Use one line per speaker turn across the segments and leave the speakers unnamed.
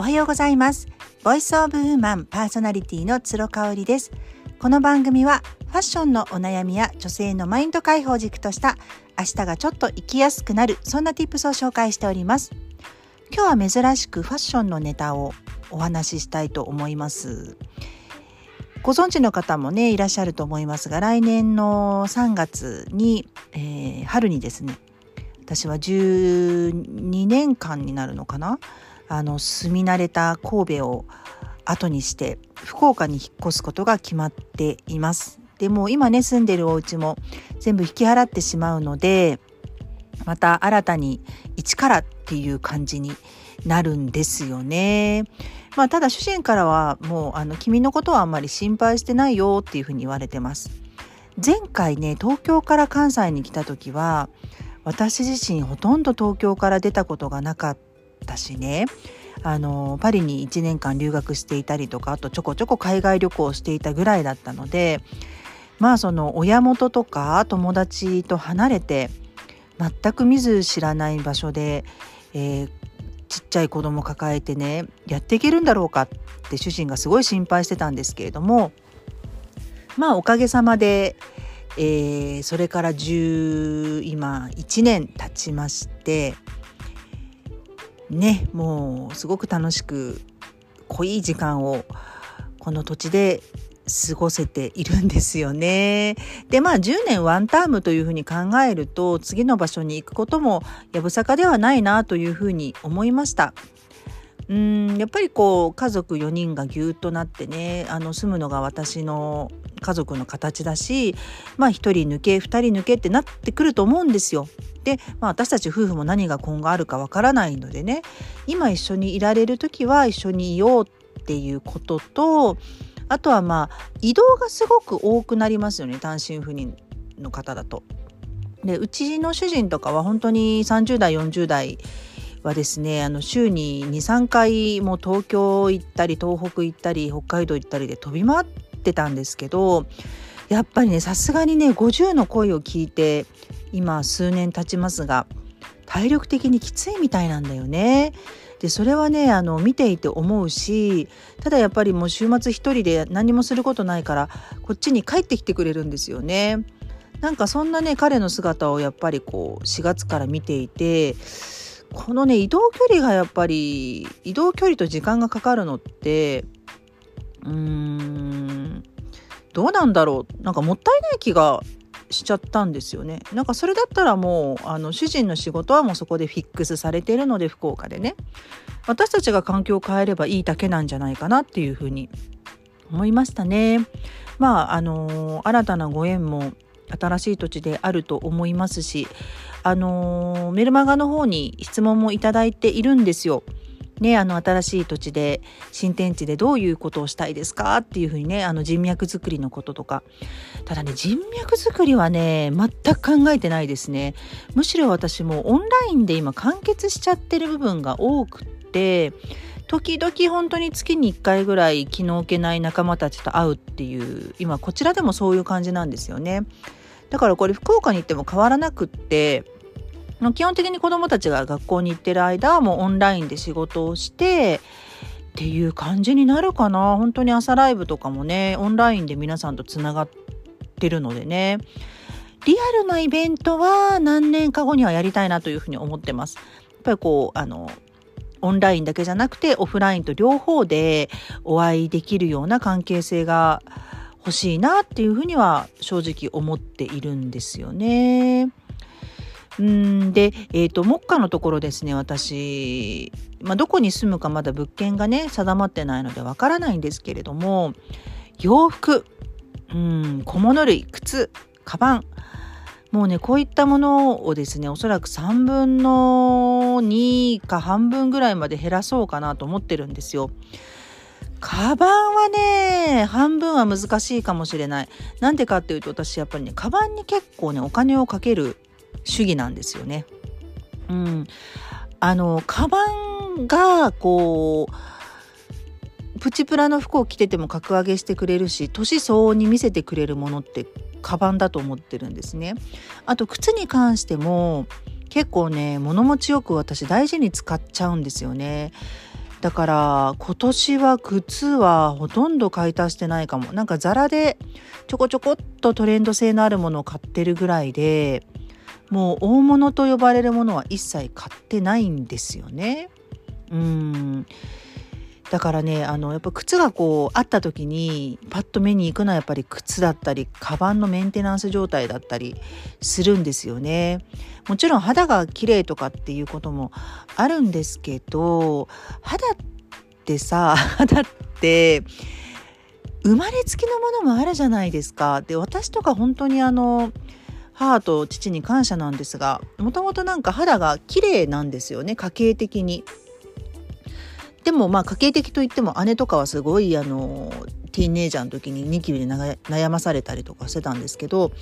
おはようございます。ボイスオブウーマンパーソナリティの鶴香織です。この番組はファッションのお悩みや女性のマインド解放軸とした明日がちょっと生きやすくなるそんな tips を紹介しております。今日は珍しくファッションのネタをお話ししたいと思います。ご存知の方もねいらっしゃると思いますが来年の3月に、えー、春にですね私は12年間になるのかなあの住み慣れた神戸を後にして福岡に引っ越すことが決まっています。でも今ね住んでるお家も全部引き払ってしまうのでまた新たに一からっていう感じになるんですよね。まあただ主人からはもうあの君のことはあんまり心配してないよっていうふうに言われてます。前回ね東京から関西に来た時は私自身ほとんど東京から出たことがなかったしねあのパリに1年間留学していたりとかあとちょこちょこ海外旅行をしていたぐらいだったのでまあその親元とか友達と離れて全く見ず知らない場所で、えー、ちっちゃい子供抱えてねやっていけるんだろうかって主人がすごい心配してたんですけれどもまあおかげさまでえー、それから10今1年経ちましてねもうすごく楽しく濃い時間をこの土地で過ごせているんですよね。でまあ10年ワンタームというふうに考えると次の場所に行くこともやぶさかではないなというふうに思いました。うんやっぱりこう家族4人がぎゅっとなってねあの住むのが私の家族の形だしまあ1人抜け2人抜けってなってくると思うんですよ。で、まあ、私たち夫婦も何が今後あるかわからないのでね今一緒にいられる時は一緒にいようっていうこととあとはまあ移動がすごく多くなりますよね単身赴任の方だと。でうちの主人とかは本当に30代40代はですねあの週に23回も東京行ったり東北行ったり北海道行ったりで飛び回ってたんですけどやっぱりねさすがにね50の声を聞いて今数年経ちますが体力的にきついみたいなんだよね。でそれはねあの見ていて思うしただやっぱりもう週末一人で何もすることないからこっちに帰ってきてくれるんですよね。なんかそんなね彼の姿をやっぱりこう4月から見ていてこのね移動距離がやっぱり移動距離と時間がかかるのってうーんどうなんだろう。なんかもったいない気がしちゃったんですよね。なんかそれだったらもうあの主人の仕事はもうそこでフィックスされているので福岡でね。私たちが環境を変えればいいだけなんじゃないかなっていうふうに思いましたね。まああの新たなご縁も新しい土地であると思いますしあのメルマガの方に質問もいただいているんですよ。ね、あの新しい土地で新天地でどういうことをしたいですかっていうふうにねあの人脈作りのこととか。ただね人脈作りはね全く考えてないですね。むしろ私もオンラインで今完結しちゃってる部分が多くって時々本当に月に1回ぐらい気の置けない仲間たちと会うっていう今こちらでもそういう感じなんですよね。だからこれ福岡に行っても変わらなくって基本的に子どもたちが学校に行ってる間はもうオンラインで仕事をしてっていう感じになるかな本当に朝ライブとかもねオンラインで皆さんとつながってるのでねリアルなイベントは何年か後にはやりたいなというふうに思ってます。やっぱりこうあのオンラインだけじゃなくてオフラインと両方でお会いできるような関係性が欲しいなっていうふうには正直思っているんですよね。うんで、えーと、目下のところですね私、まあ、どこに住むかまだ物件がね定まってないのでわからないんですけれども洋服うん小物類靴カバンもうねこういったものをですねおそらく3分の2か半分ぐらいまで減らそうかなと思ってるんですよ。カバンはね半分は難しいかもしれない。なんでかっていうと私やっぱりねカバンに結構ねお金をかける主義なんですよね。うん、あのカバンがこうプチプラの服を着てても格上げしてくれるし年相応に見せてくれるものってカバンだと思ってるんですね。あと靴に関しても結構ね物持ちよく私大事に使っちゃうんですよね。だから今年は靴はほとんど買い足してないかも。なんかザラでちょこちょこっとトレンド性のあるものを買ってるぐらいで、もう大物と呼ばれるものは一切買ってないんですよね。うん。だからねあのやっぱ靴がこうあった時にパッと目に行くのはやっぱり靴だったりカバンのメンテナンス状態だったりするんですよね。もちろん肌が綺麗とかっていうこともあるんですけど肌ってさ 肌って生まれつきのものもあるじゃないですか。で私とか本当にあの母と父に感謝なんですがもともとなんか肌が綺麗なんですよね家系的に。でもまあ家計的といっても姉とかはすごいあのティーンエイジャーの時にニキビで悩まされたりとかしてたんですけど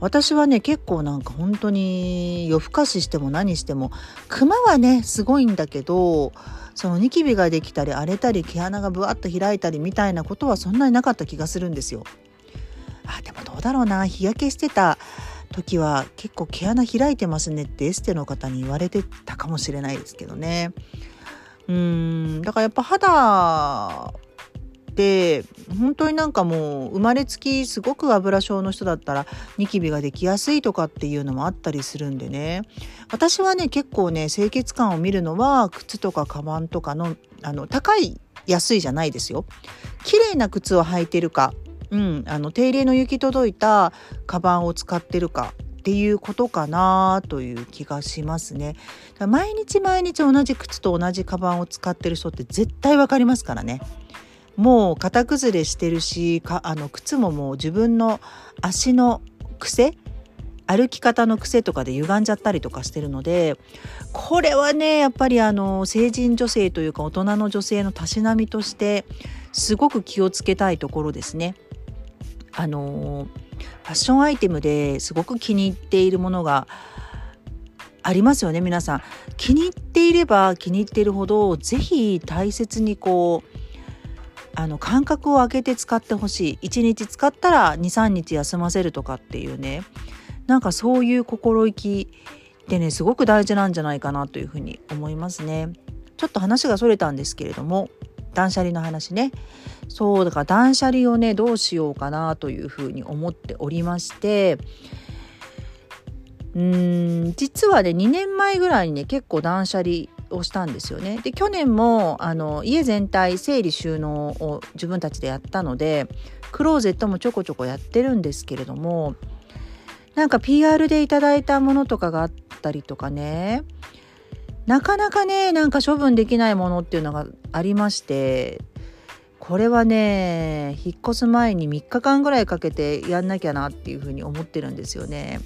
私はね結構なんか本当に夜更かししても何してもクマはねすごいんだけどそのニキビができたり荒れたり毛穴がぶわっと開いたりみたいなことはそんなになかった気がするんですよ。あでもどうだろうな日焼けしてた時は結構毛穴開いてますねってエステの方に言われてたかもしれないですけどね。うん。だからやっぱ肌って本当になんかもう生まれつきすごく油症の人だったらニキビができやすいとかっていうのもあったりするんでね。私はね結構ね清潔感を見るのは靴とかカバンとかのあの高い安いじゃないですよ。綺麗な靴を履いてるかうん、あの手入れの行き届いたカバンを使ってるかっていうことかなという気がしますね。毎日毎日同じ靴と同じカバンを使ってる人って絶対わかりますからね。もう型崩れしてるしかあの靴ももう自分の足の癖歩き方の癖とかで歪んじゃったりとかしてるのでこれはねやっぱりあの成人女性というか大人の女性のたしなみとしてすごく気をつけたいところですね。あのファッションアイテムですごく気に入っているものがありますよね。皆さん。気に入っていれば気に入っているほど是非大切にこうあの間隔を空けて使ってほしい。1日使ったら23日休ませるとかっていうね。なんかそういう心意気ってねすごく大事なんじゃないかなというふうに思いますね。ちょっと話がそれたんですけれども。断捨離の話ね。そうだから断捨離をねどうしようかなというふうに思っておりまして。うん実はね2年前ぐらいにね結構断捨離をしたんですよね。で去年もあの家全体整理収納を自分たちでやったのでクローゼットもちょこちょこやってるんですけれどもなんか PR でいただいたものとかがあったりとかね。なかなかねなんか処分できないものっていうのがありましてこれはね引っ越す前に3日間ぐらいかけてやんなきゃなっていうふうに思ってるんですよね。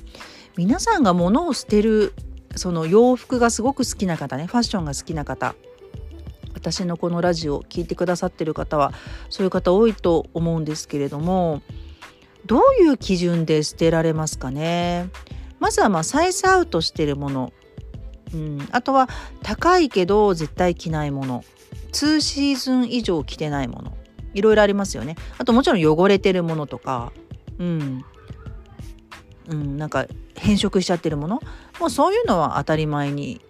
皆さんが物を捨てるその洋服がすごく好きな方ねファッションが好きな方私のこのラジオを聴いてくださってる方はそういう方多いと思うんですけれどもどういう基準で捨てられますかね？まずはまあサイズアウトしてるものうん、あとは高いけど絶対着ないもの。2シーズン以上着てないもの。いろいろありますよね。あともちろん汚れてるものとか。うん。うん、なんか変色しちゃってるもの。もうそういうのは当たり前に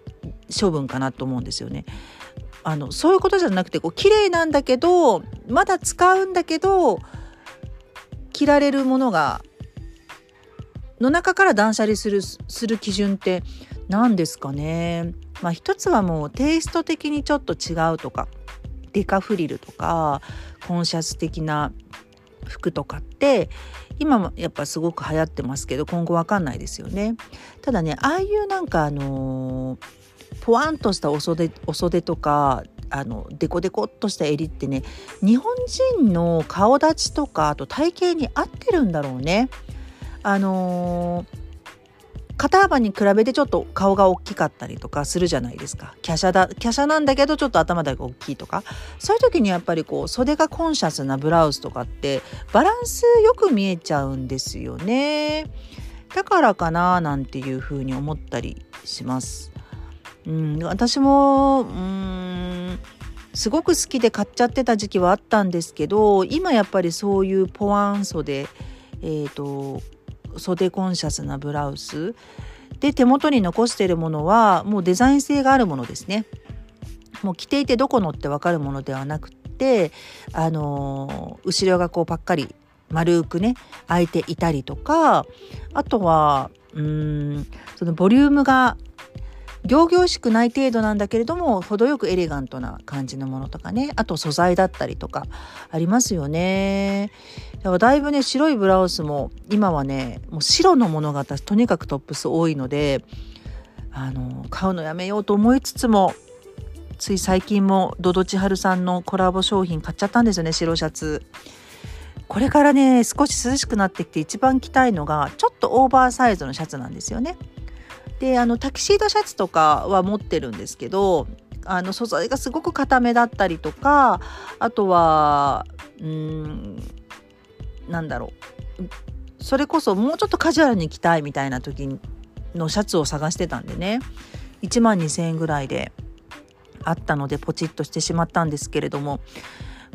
処分かなと思うんですよね。あのそういうことじゃなくてこう綺麗なんだけどまだ使うんだけど着られるものがの中から断捨離するする基準って何ですかねまあ一つはもうテイスト的にちょっと違うとかデカフリルとかコンシャス的な服とかって今もやっぱすごく流行ってますけど今後わかんないですよね。ただねああいうなんかあのー、ポワンとしたお袖お袖とかあのデコデコっとした襟ってね日本人の顔立ちとかあと体型に合ってるんだろうね。あのー肩幅に比べてちょっと顔が大きかったりとかするじゃないですか。華奢だ華奢なんだけどちょっと頭だけ大きいとか。そういう時にやっぱりこう袖がコンシャスなブラウスとかってバランスよく見えちゃうんですよね。だからかななんていうふうに思ったりします。うん私もうんすごく好きで買っちゃってた時期はあったんですけど今やっぱりそういうポワン袖えーと袖コンシャスなブラウスで手元に残しているものはもうデザイン性があるものですね。もう着ていてどこのって分かるものではなくってあの後ろがこうばっかり丸くね開いていたりとかあとはうんそのボリュームが仰々しくない程度なんだけれども程よくエレガントな感じのものとかねあと素材だったりとかありますよねだからだいぶね白いブラウスも今はねもう白のものが私とにかくトップス多いのであの買うのやめようと思いつつもつい最近もドドチハルさんのコラボ商品買っちゃったんですよね白シャツ。これからね少し涼しくなってきて一番着たいのがちょっとオーバーサイズのシャツなんですよね。であのタキシードシャツとかは持ってるんですけどあの素材がすごく硬めだったりとかあとはうんなんだろう。それこそもうちょっとカジュアルに着たいみたいな時のシャツを探してたんでね。1万2,000円ぐらいであったのでポチッとしてしまったんですけれども、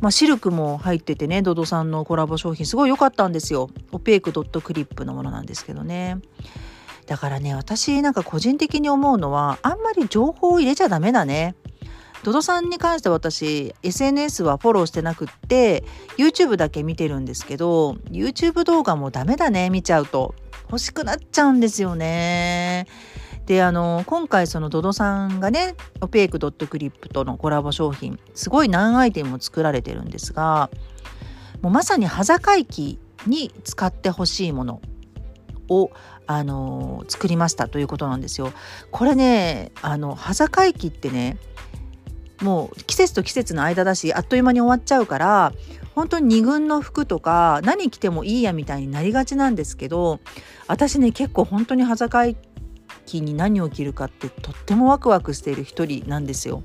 まあ、シルクも入っててねドドさんのコラボ商品すごい良かったんですよ。オペークドットクリップのものなんですけどね。だからね私なんか個人的に思うのはあんまり情報を入れちゃダメだね。ドドさんに関して私 SNS はフォローしてなくって YouTube だけ見てるんですけど YouTube 動画もダメだね見ちゃうと。欲しくなっちゃうんですよね。であの今回そのドドさんがねオペークドットクリップとのコラボ商品すごい何アイテムも作られてるんですがもうまさに端境期に使ってほしいもの。をあの作りましたということなんですよ。これねあの端境期ってねもう季節と季節の間だしあっという間に終わっちゃうから本当に2軍の服とか何着てもいいやみたいになりがちなんですけど私ね結構本当に端境期に何を着るかってとってもワクワクしている一人なんですよ。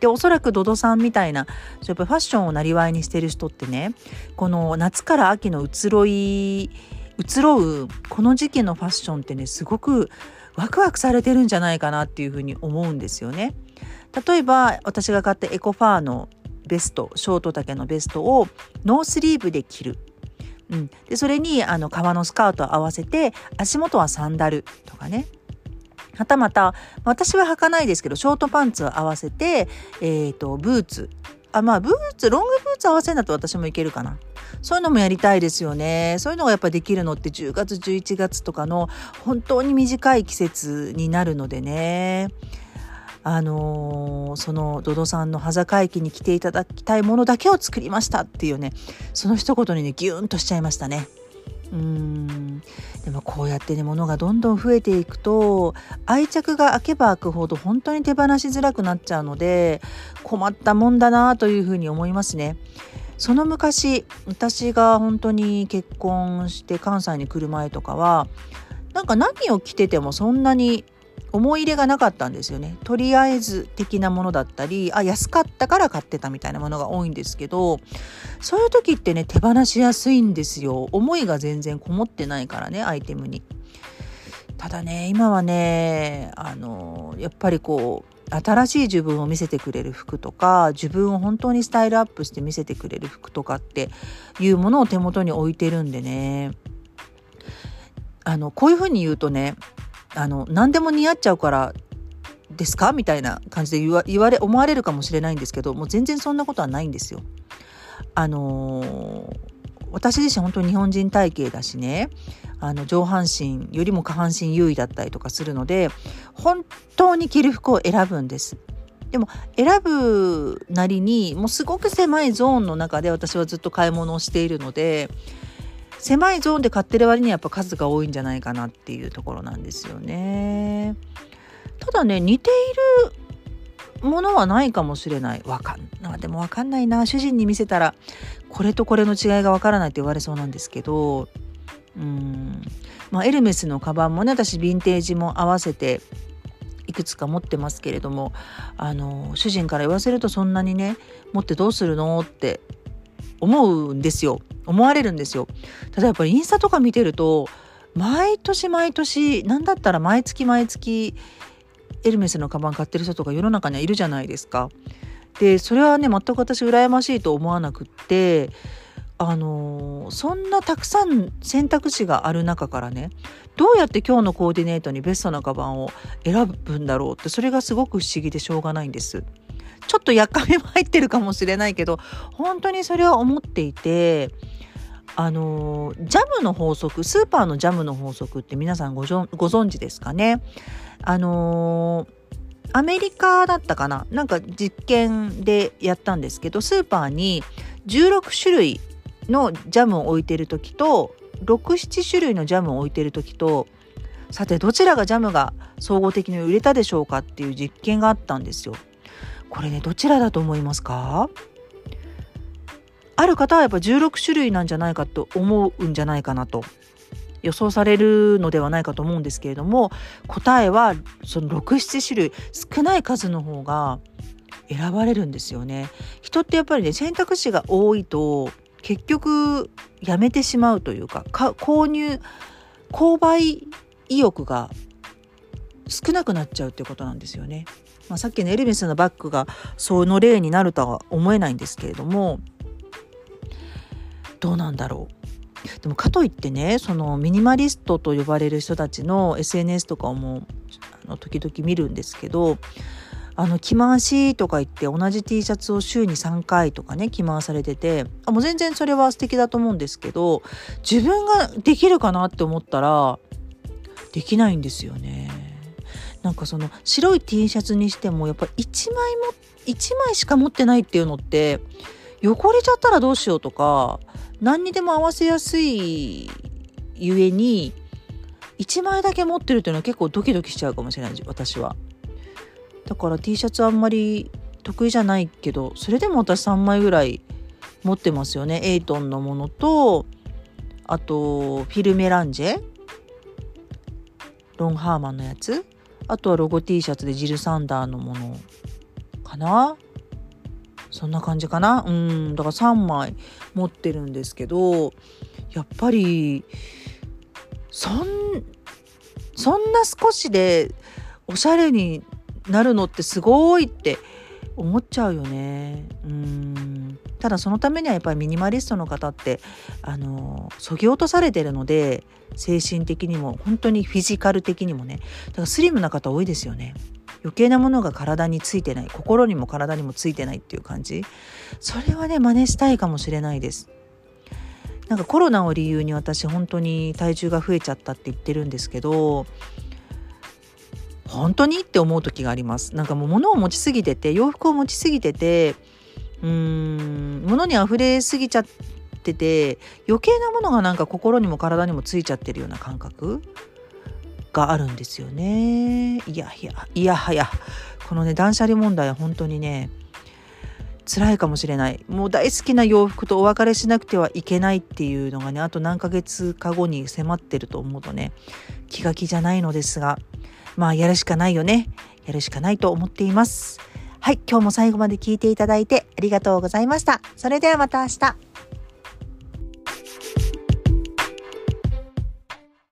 でおそらくドドさんみたいなやっぱファッションをなりわいにしてる人ってねこの夏から秋の移ろい移ろうこの時期のファッションってねすごくワクワクされてるんじゃないかなっていうふうに思うんですよね。例えば私が買ったエコファーのベストショート丈のベストをノースリーブで着る。うん、でそれにあの革のスカートを合わせて足元はサンダルとかねはたまた私は履かないですけどショートパンツを合わせて、えーと、ブーツあまあブーツロングブーツ合わせるんだと私もいけるかな。そういうのもやりたいですよね。そういうのがやっぱできるのって10月11月とかの本当に短い季節になるのでね。あのー、そのドドさんの端境期に来ていただきたいものだけを作りましたっていうね。その一言にねギューンとしちゃいましたね。うんでもこうやってね物がどんどん増えていくと愛着が開けば開くほど本当に手放しづらくなっちゃうので困ったもんだなというふうに思いますね。その昔私が本当に結婚して関西に来る前とかはなんか何を着ててもそんなに思い入れがなかったんですよね。とりあえず的なものだったりあ安かったから買ってたみたいなものが多いんですけどそういう時ってね手放しやすいんですよ。思いが全然こもってないからねアイテムに。ただね今はねあのやっぱりこう新しい自分を見せてくれる服とか自分を本当にスタイルアップして見せてくれる服とかっていうものを手元に置いてるんでね。あのこういうふうに言うとねあの何でも似合っちゃうからですかみたいな感じで言わ言われ思われるかもしれないんですけどもう全然そんなことはないんですよ。あのー、私自身本当に日本人体型だしねあの上半身よりも下半身優位だったりとかするので本当に着る服を選ぶんです。でも選ぶなりにもうすごく狭いゾーンの中で私はずっと買い物をしているので狭いゾーンで買ってる割にはやっぱ数が多いんじゃないかなっていうところなんですよね。ただね似ているものはないかもしれない。わかんないでもわかんないな主人に見せたらこれとこれの違いがわからないって言われそうなんですけどうんまあエルメスのカバンもね私ヴィンテージも合わせていくつか持ってますけれどもあの主人から言わせるとそんなにね持ってどうするのって思うんですよ思われるんですよただやっぱりインスタとか見てると毎年毎年何だったら毎月毎月エルメスのカバン買ってる人とか世の中にはいるじゃないですか。でそれはね全く私羨ましいと思わなくってあの、そんなたくさん選択肢がある中からねどうやって今日のコーディネートにベストなカバンを選ぶんだろうってそれがすごく不思議でしょうがないんです。ちょっとやっかみも入ってるかもしれないけど本当にそれは思っていてあのジャムの法則スーパーのジャムの法則って皆さんご存知ですかね？あのアメリカだったかな？なんか実験でやったんですけどスーパーに16種類のジャムを置いてる時と67種類のジャムを置いてる時とさてどちらがジャムが総合的に売れたでしょうかっていう実験があったんですよ。これねどちらだと思いますか？ある方はやっぱ16種類なんじゃないかと思うんじゃないかなと予想されるのではないかと思うんですけれども答えはその67種類少ない数の方が選ばれるんですよね。人ってやっぱりね選択肢が多いと結局やめてしまうというか購入購買意欲が少なくなっちゃうっていうことなんですよね。まあ、さっきのエルメスのバッグがその例になるとは思えないんですけれどもどうなんだろうでもかといってねそのミニマリストと呼ばれる人たちの SNS とかをもあの時々見るんですけどあの着回しとか言って同じ T シャツを週に3回とかね着回されててあもう全然それは素敵だと思うんですけど自分ができるかなって思ったらできないんですよね。なんかその白い T シャツにしてもやっぱ1枚も1枚しか持ってないっていうのって汚れちゃったらどうしようとか何にでも合わせやすいゆえに1枚だけ持ってるっていうのは結構ドキドキしちゃうかもしれない私は。だから T シャツあんまり得意じゃないけどそれでも私3枚ぐらい持ってますよねエイトンのものとあとフィルメランジェロンハーマンのやつあとはロゴ T シャツでジル・サンダーのものかな？そんな感じかな？うん。だから3枚持ってるんですけどやっぱりそんそんな少しでおしゃれになるのってすごいって思っちゃうよね。うんただそのためにはやっぱりミニマリストの方ってあのそぎ落とされてるので精神的にも本当にフィジカル的にもねだからスリムな方多いですよね。余計なものが体についてない心にも体にもついてないっていう感じそれはね真似したいかもしれないです。なんかコロナを理由に私本当に体重が増えちゃったって言ってるんですけど本当に？って思う時があります。なんかもう物を持ちすぎてて洋服を持ちすぎててうーん物に溢れすぎちゃってて余計なものがなんか心にも体にもついちゃってるような感覚があるんですよね。いやいやいやはやこのね断捨離問題は本当にね辛いかもしれない。もう大好きな洋服とお別れしなくてはいけないっていうのがねあと何ヶ月か後に迫ってると思うとね気が気じゃないのですがまあやるしかないよね。やるしかないと思っています。はい、今日も最後まで聞いていただいてありがとうございました。それではまた明日。